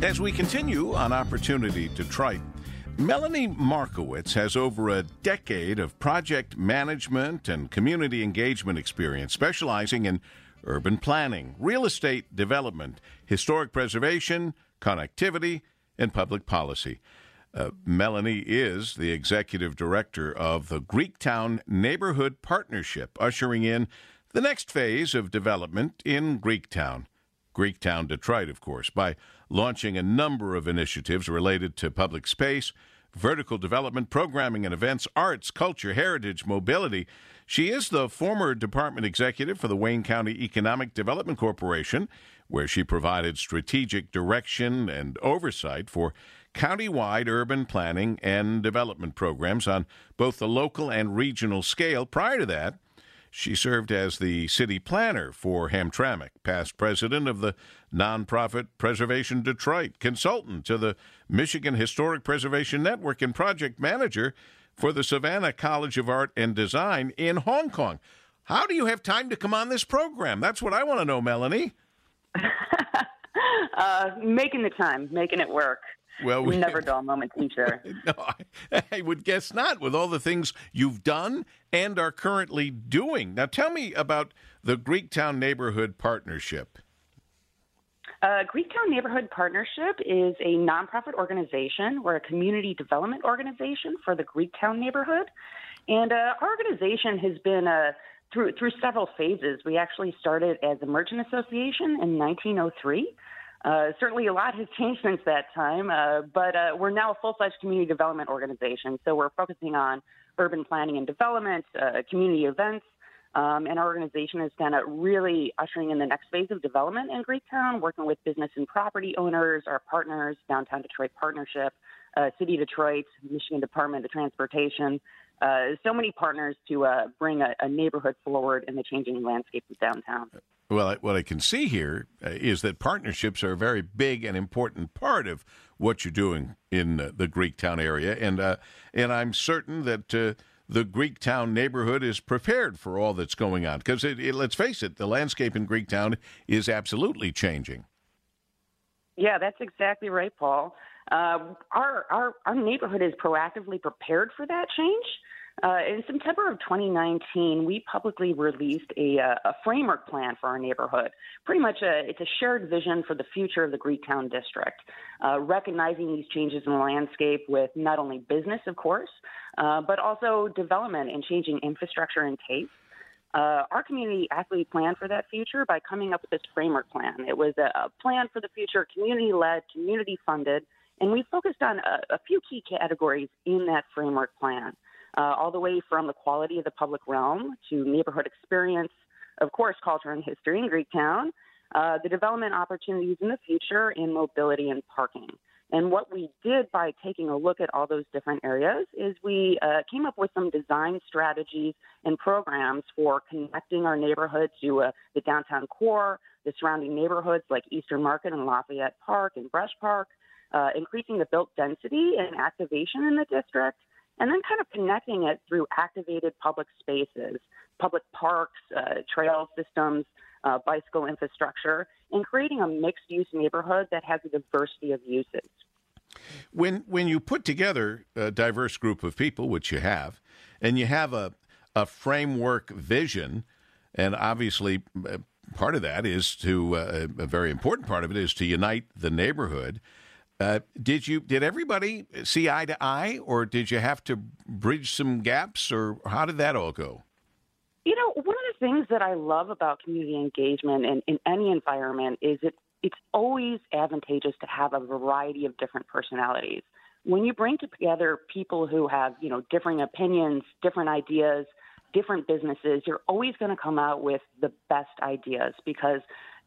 As we continue on Opportunity Detroit, Melanie Markowitz has over a decade of project management and community engagement experience, specializing in urban planning, real estate development, historic preservation, connectivity, and public policy. Uh, Melanie is the executive director of the Greektown Neighborhood Partnership, ushering in the next phase of development in Greektown. Greektown, Detroit, of course, by launching a number of initiatives related to public space, vertical development, programming and events, arts, culture, heritage, mobility. She is the former department executive for the Wayne County Economic Development Corporation, where she provided strategic direction and oversight for countywide urban planning and development programs on both the local and regional scale. Prior to that, she served as the city planner for Hamtramck, past president of the nonprofit Preservation Detroit, consultant to the Michigan Historic Preservation Network, and project manager for the Savannah College of Art and Design in Hong Kong. How do you have time to come on this program? That's what I want to know, Melanie. uh, making the time, making it work. Well, we never dull moment teacher. no, I, I, would guess not. With all the things you've done and are currently doing. Now, tell me about the Greektown Neighborhood Partnership. Uh, Greektown Neighborhood Partnership is a nonprofit organization. We're a community development organization for the Greektown neighborhood, and uh, our organization has been uh, through through several phases. We actually started as a merchant association in 1903. Uh, certainly, a lot has changed since that time, uh, but uh, we're now a full-fledged community development organization. So we're focusing on urban planning and development, uh, community events, um, and our organization is kind of really ushering in the next phase of development in Greektown, working with business and property owners, our partners, Downtown Detroit Partnership, uh, City Detroit, Michigan Department of Transportation, uh, so many partners to bring a, a neighborhood forward in the changing landscape of downtown. Well, what I can see here uh, that partnerships are a very big and important part of what you're doing in uh, the Greektown area, and uh, and I'm certain that uh, the Greektown neighborhood is prepared for all that's going on. Because let's face it, the landscape in Greektown is absolutely changing. Yeah, that's exactly right, Paul. Uh, our our our neighborhood is proactively prepared for that change. Uh, in September of 2019, we publicly released a, uh, a, framework plan for our neighborhood. Pretty much, a, it's a shared vision for the future of the Greektown district, uh, recognizing these changes in the landscape with not only business, of course, uh, but also development and changing infrastructure and taste. Uh, our community actually planned for that future by coming up with this framework plan. It was a, a plan for the future, community led, community funded, and we focused on a, a few key categories in that framework plan uh, all the way from the quality of the public realm to neighborhood experience, of course, culture and history in Greektown, uh, the development opportunities in the future, in mobility and parking. And what we did by taking a look at all those different areas is we uh, came up with some design strategies and programs for connecting our neighborhood to uh, the downtown core, the surrounding neighborhoods like Eastern Market and Lafayette Park and Brush Park, uh, increasing the built density and activation in the district, and then kind of connecting it through activated public spaces, public parks, uh, trail systems, uh, bicycle infrastructure, and creating a mixed use neighborhood that has a diversity of uses. When when you put together a diverse group of people, which you have, and you have a a framework vision, and obviously uh, part of that is to uh, a very important part of it is to unite the neighborhood. Uh, did you did everybody see eye to eye, or did you have to bridge some gaps, or how did that all go? You know, one of the things that I love about community engagement in, in any environment is it it's always advantageous to have a variety of different personalities. When you bring together people who have you know differing opinions, different ideas, different businesses, you're always going to come out with the best ideas because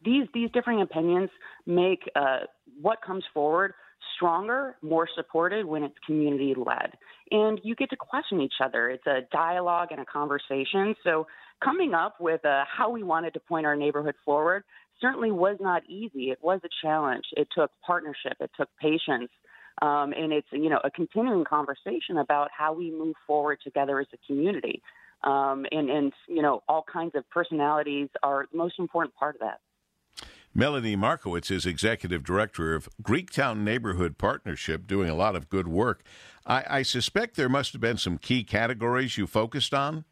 these these differing opinions make uh, what comes forward stronger, more supported when it's community led. And you get to question each other. It's a dialogue and a conversation. So coming up with uh, how we wanted to point our neighborhood forward certainly was not easy. It was a challenge. It took partnership. It took patience. Um, and it's you know a continuing conversation about how we move forward together as a community. Um, and and you know all kinds of personalities are the most important part of that. Melanie Markowitz is executive director of Greektown Neighborhood Partnership, doing a lot of good work. I, I suspect there must have been some key categories you focused on.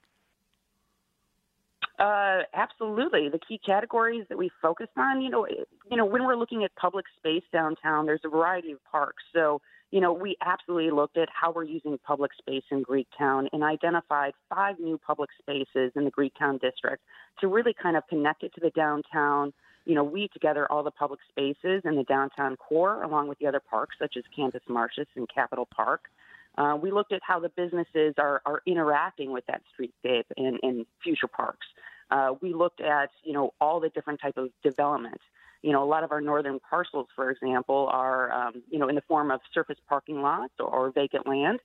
Uh, absolutely. The key categories that we focused on, you know, you know, when we're looking at public space downtown, there's a variety of parks. So, you know, we absolutely looked at how we're using public space in Greektown and identified five new public spaces in the Greektown district to really kind of connect it to the downtown, you know, weave together all the public spaces in the downtown core along with the other parks such as Campus Martius and Capitol Park. Uh, we looked at how the businesses are, are interacting with that streetscape in, in future parks. Uh, we looked at, you know, all the different type of development. You know, a lot of our northern parcels, for example, are, um, you know, in the form of surface parking lots or, or vacant land.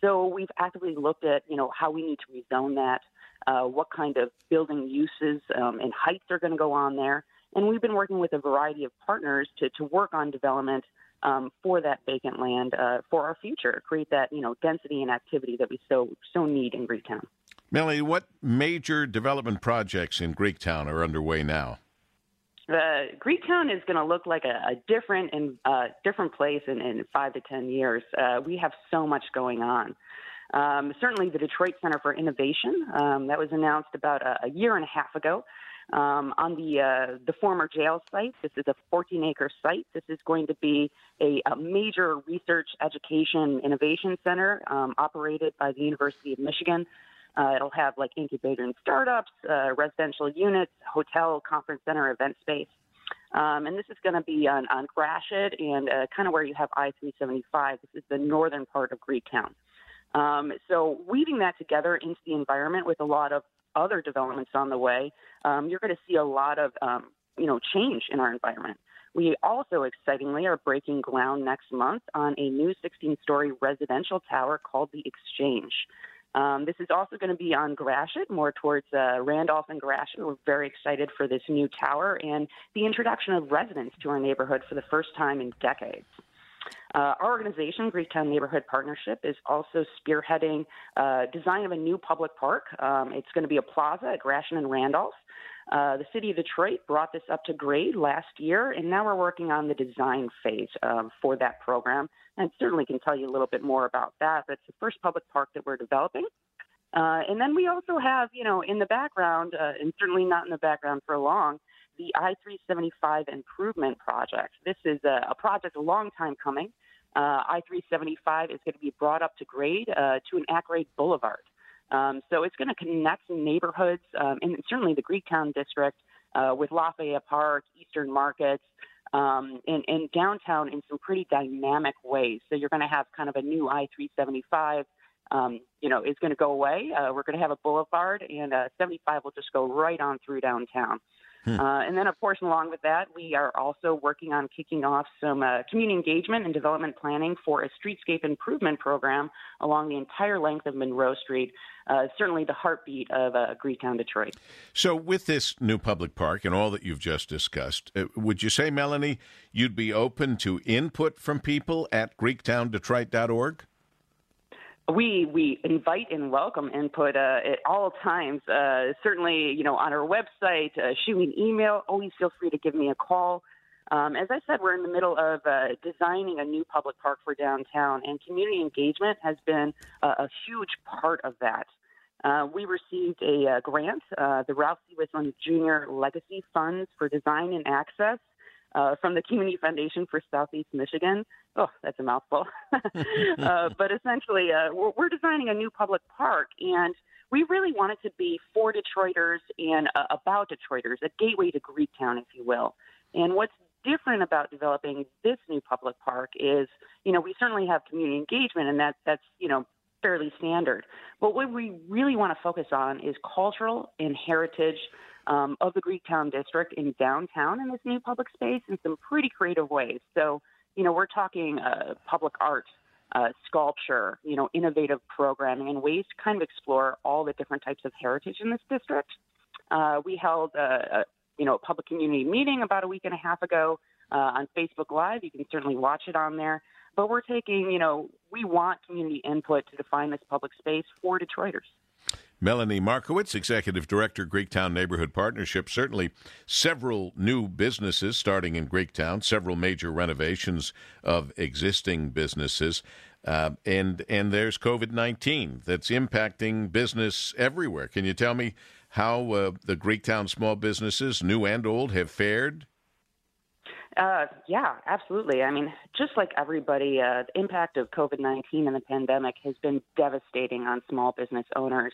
So we've actively looked at, you know, how we need to rezone that, uh, what kind of building uses um, and heights are going to go on there. And we've been working with a variety of partners to, to work on development um, for that vacant land uh, for our future, create that you know density and activity that we so so need in Greektown. Melanie, what major development projects in Greektown are underway now? Uh, Greektown is going to look like a, a different and uh, different place in, in, five to ten years. Uh, we have so much going on. Um, certainly, the Detroit Center for Innovation um, that was announced about a, a, year and a half ago um, on the uh, the former jail site. This is a 14 acre site. This is going to be a, a major research, education, innovation center um, operated by the University of Michigan. Uh, it'll have like incubator and startups, uh, residential units, hotel, conference center, event space. Um, and this is going to be on, on Gratiot and uh, kind of where you have I 375. This is the northern part of Greektown. Um, so weaving that together into the environment with a lot of other developments on the way, um, you're going to see a lot of um, you know change in our environment. We also excitingly are breaking ground next month on a new 16-story residential tower called the Exchange. Um, this is also going to be on Gratiot, more towards uh, Randolph and Gratiot. We're very excited for this new tower and the introduction of residents to our neighborhood for the first time in decades. Uh, our organization, Greektown Neighborhood Partnership, is also spearheading uh, design of a new public park. Um, it's going to be a plaza at Gratiot and Randolph. Uh, the city of Detroit brought this up to grade last year, and now we're working on the design phase um, for that program. And certainly can tell you a little bit more about that. It's the first public park that we're developing. Uh, and then we also have, you know, in the background, uh, and certainly not in the background for long, the I 375 Improvement Project. This is a, a project a long time coming. Uh, I 375 is going to be brought up to grade uh, to an at grade boulevard. Um, so it's going to connect neighborhoods, um, and certainly the Greektown district uh, with Lafayette Park, Eastern Markets, um, and, and downtown in some pretty dynamic ways. So you're going to have kind of a new I 375. Um, you know, is going to go away. Uh, we're going to have a boulevard, and uh, 75 will just go right on through downtown. Hmm. Uh, and then, of course, along with that, we are also working on kicking off some uh, community engagement and development planning for a streetscape improvement program along the entire length of Monroe Street, uh, certainly the heartbeat of uh, Greektown, Detroit. So, with this new public park and all that you've just discussed, uh, would you say, Melanie, you'd be open to input from people at greektowndetroit.org? We we invite and welcome input uh, at all times. Uh, certainly, you know, on our website, uh, shoot me an email. Always feel free to give me a call. Um, as I said, we're in the middle of uh, designing a new public park for downtown, and community engagement has been a, huge part of that. Uh, we received a, uh, grant, the Ralph C. Wilson Jr. Legacy Funds for Design and Access uh, from the Community Foundation for Southeast Michigan. Oh, that's a mouthful. uh, but essentially, uh, we're, we're, designing a new public park, and we really want it to be for Detroiters and uh, about Detroiters, a gateway to Greektown, if you will. And what's different about developing this new public park is, you know, we certainly have community engagement, and that, that's, you know, fairly standard. But what we really want to focus on is cultural and heritage um, of the Greektown district in downtown in this new public space in some pretty creative ways. So, you know, we're talking uh, public art, uh, sculpture, you know, innovative programming, and ways to kind of explore all the different types of heritage in this district. Uh, we held a, a, you know, a public community meeting about a week and a half ago uh, on Facebook Live. You can certainly watch it on there. But we're taking, you know, we want community input to define this public space for Detroiters. Melanie Markowitz, Executive Director, Greektown Neighborhood Partnership. Certainly several new businesses starting in Greektown, several major renovations of existing businesses. Uh, and and there's COVID 19 that's impacting business everywhere. Can you tell me how uh, the Greektown small businesses, new and old, have fared? Uh, yeah, absolutely. I mean, just like everybody, uh, the impact of COVID 19 and the pandemic has been devastating on small business owners.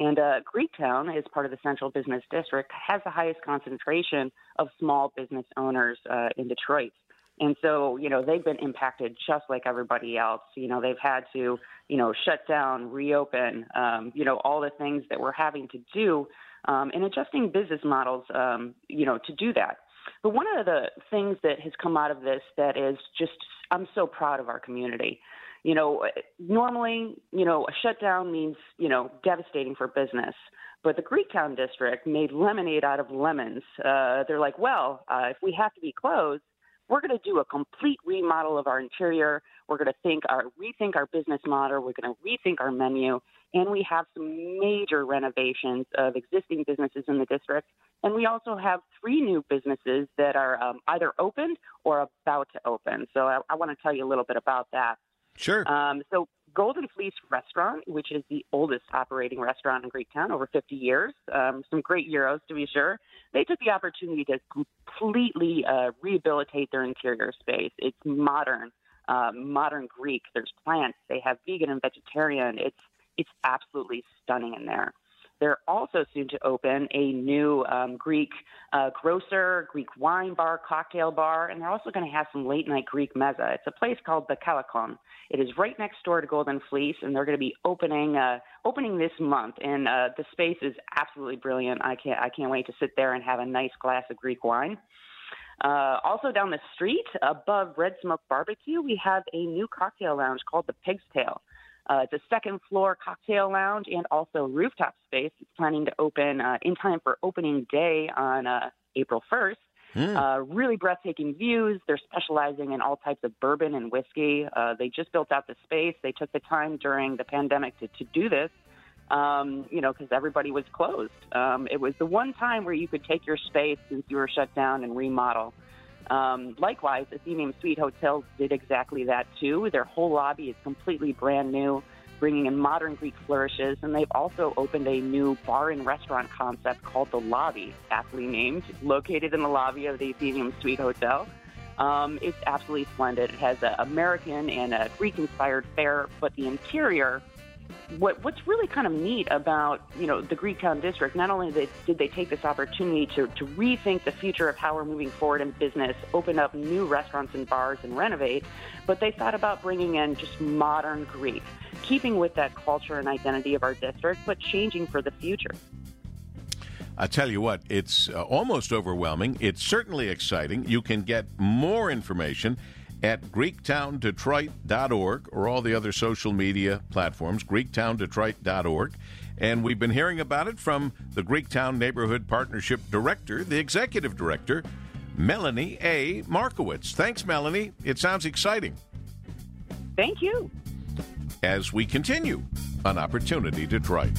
And uh, Greektown, as part of the Central Business District, has the highest concentration of small business owners uh, in Detroit. And so, you know, they've been impacted just like everybody else. You know, they've had to, you know, shut down, reopen, um, you know, all the things that we're having to do um, and adjusting business models, um, you know, to do that. But one of the things that has come out of this that is just, I'm so proud of our community you know, normally, you know, a shutdown means, you know, devastating for business. But the Greektown district made lemonade out of lemons. Uh, they're like, well, uh, if we have to be closed, we're going to do a complete remodel of our interior. We're going to think our rethink our business model. We're going to rethink our menu, and we have some major renovations of existing businesses in the district. And we also have three new businesses that are um, either opened or about to open. So I, I want to tell you a little bit about that. Sure. Um, so Golden Fleece Restaurant, which is the oldest operating restaurant in Greektown, over 50 years, um, some great gyros to be sure. They took the opportunity to completely uh, rehabilitate their interior space. It's modern, uh, modern Greek. There's plants. They have vegan and vegetarian. It's it's absolutely stunning in there. They're also soon to open a new um, Greek uh, grocer, Greek wine bar, cocktail bar, and they're also going to have some late night Greek meza. It's a place called the Kalikon. It is right next door to Golden Fleece, and they're going to be opening uh, opening this month. And uh, the space is absolutely brilliant. I can't I can't wait to sit there and have a nice glass of Greek wine. Uh, also down the street, above Red Smoke Barbecue, we have a new cocktail lounge called the Pig's Tail. Uh, it's a second floor cocktail lounge and also rooftop space. It's planning to open uh, in time for opening day on uh, April 1st. Mm. Uh, really breathtaking views. They're specializing in all types of bourbon and whiskey. Uh, they just built out the space. They took the time during the pandemic to, to do this, um, you know, because everybody was closed. Um, it was the one time where you could take your space since you were shut down and remodel. Um, likewise, Atheneum Suite Hotels did exactly that too. Their whole lobby is completely brand new, bringing in modern Greek flourishes, and they've also opened a new bar and restaurant concept called The Lobby, aptly named, located in the lobby of the Atheneum Suite Hotel. Um, it's absolutely splendid. It has an American and a Greek inspired fare, but the interior what what's really kind of neat about you know the Greektown district, not only did, they take this opportunity to, to rethink the future of how we're moving forward in business, open up new restaurants and bars and renovate, but they thought about bringing in just modern Greek, keeping with that culture and identity of our district, but changing for the future. I tell you what, it's uh, almost overwhelming. It's certainly exciting. You can get more information at greektowndetroit.org or all the other social media platforms, greektowndetroit.org. And we've been hearing about it from the Greektown Neighborhood Partnership Director, the Executive Director, Melanie A. Markowitz. Thanks, Melanie. It sounds exciting. Thank you. As we continue on Opportunity Detroit.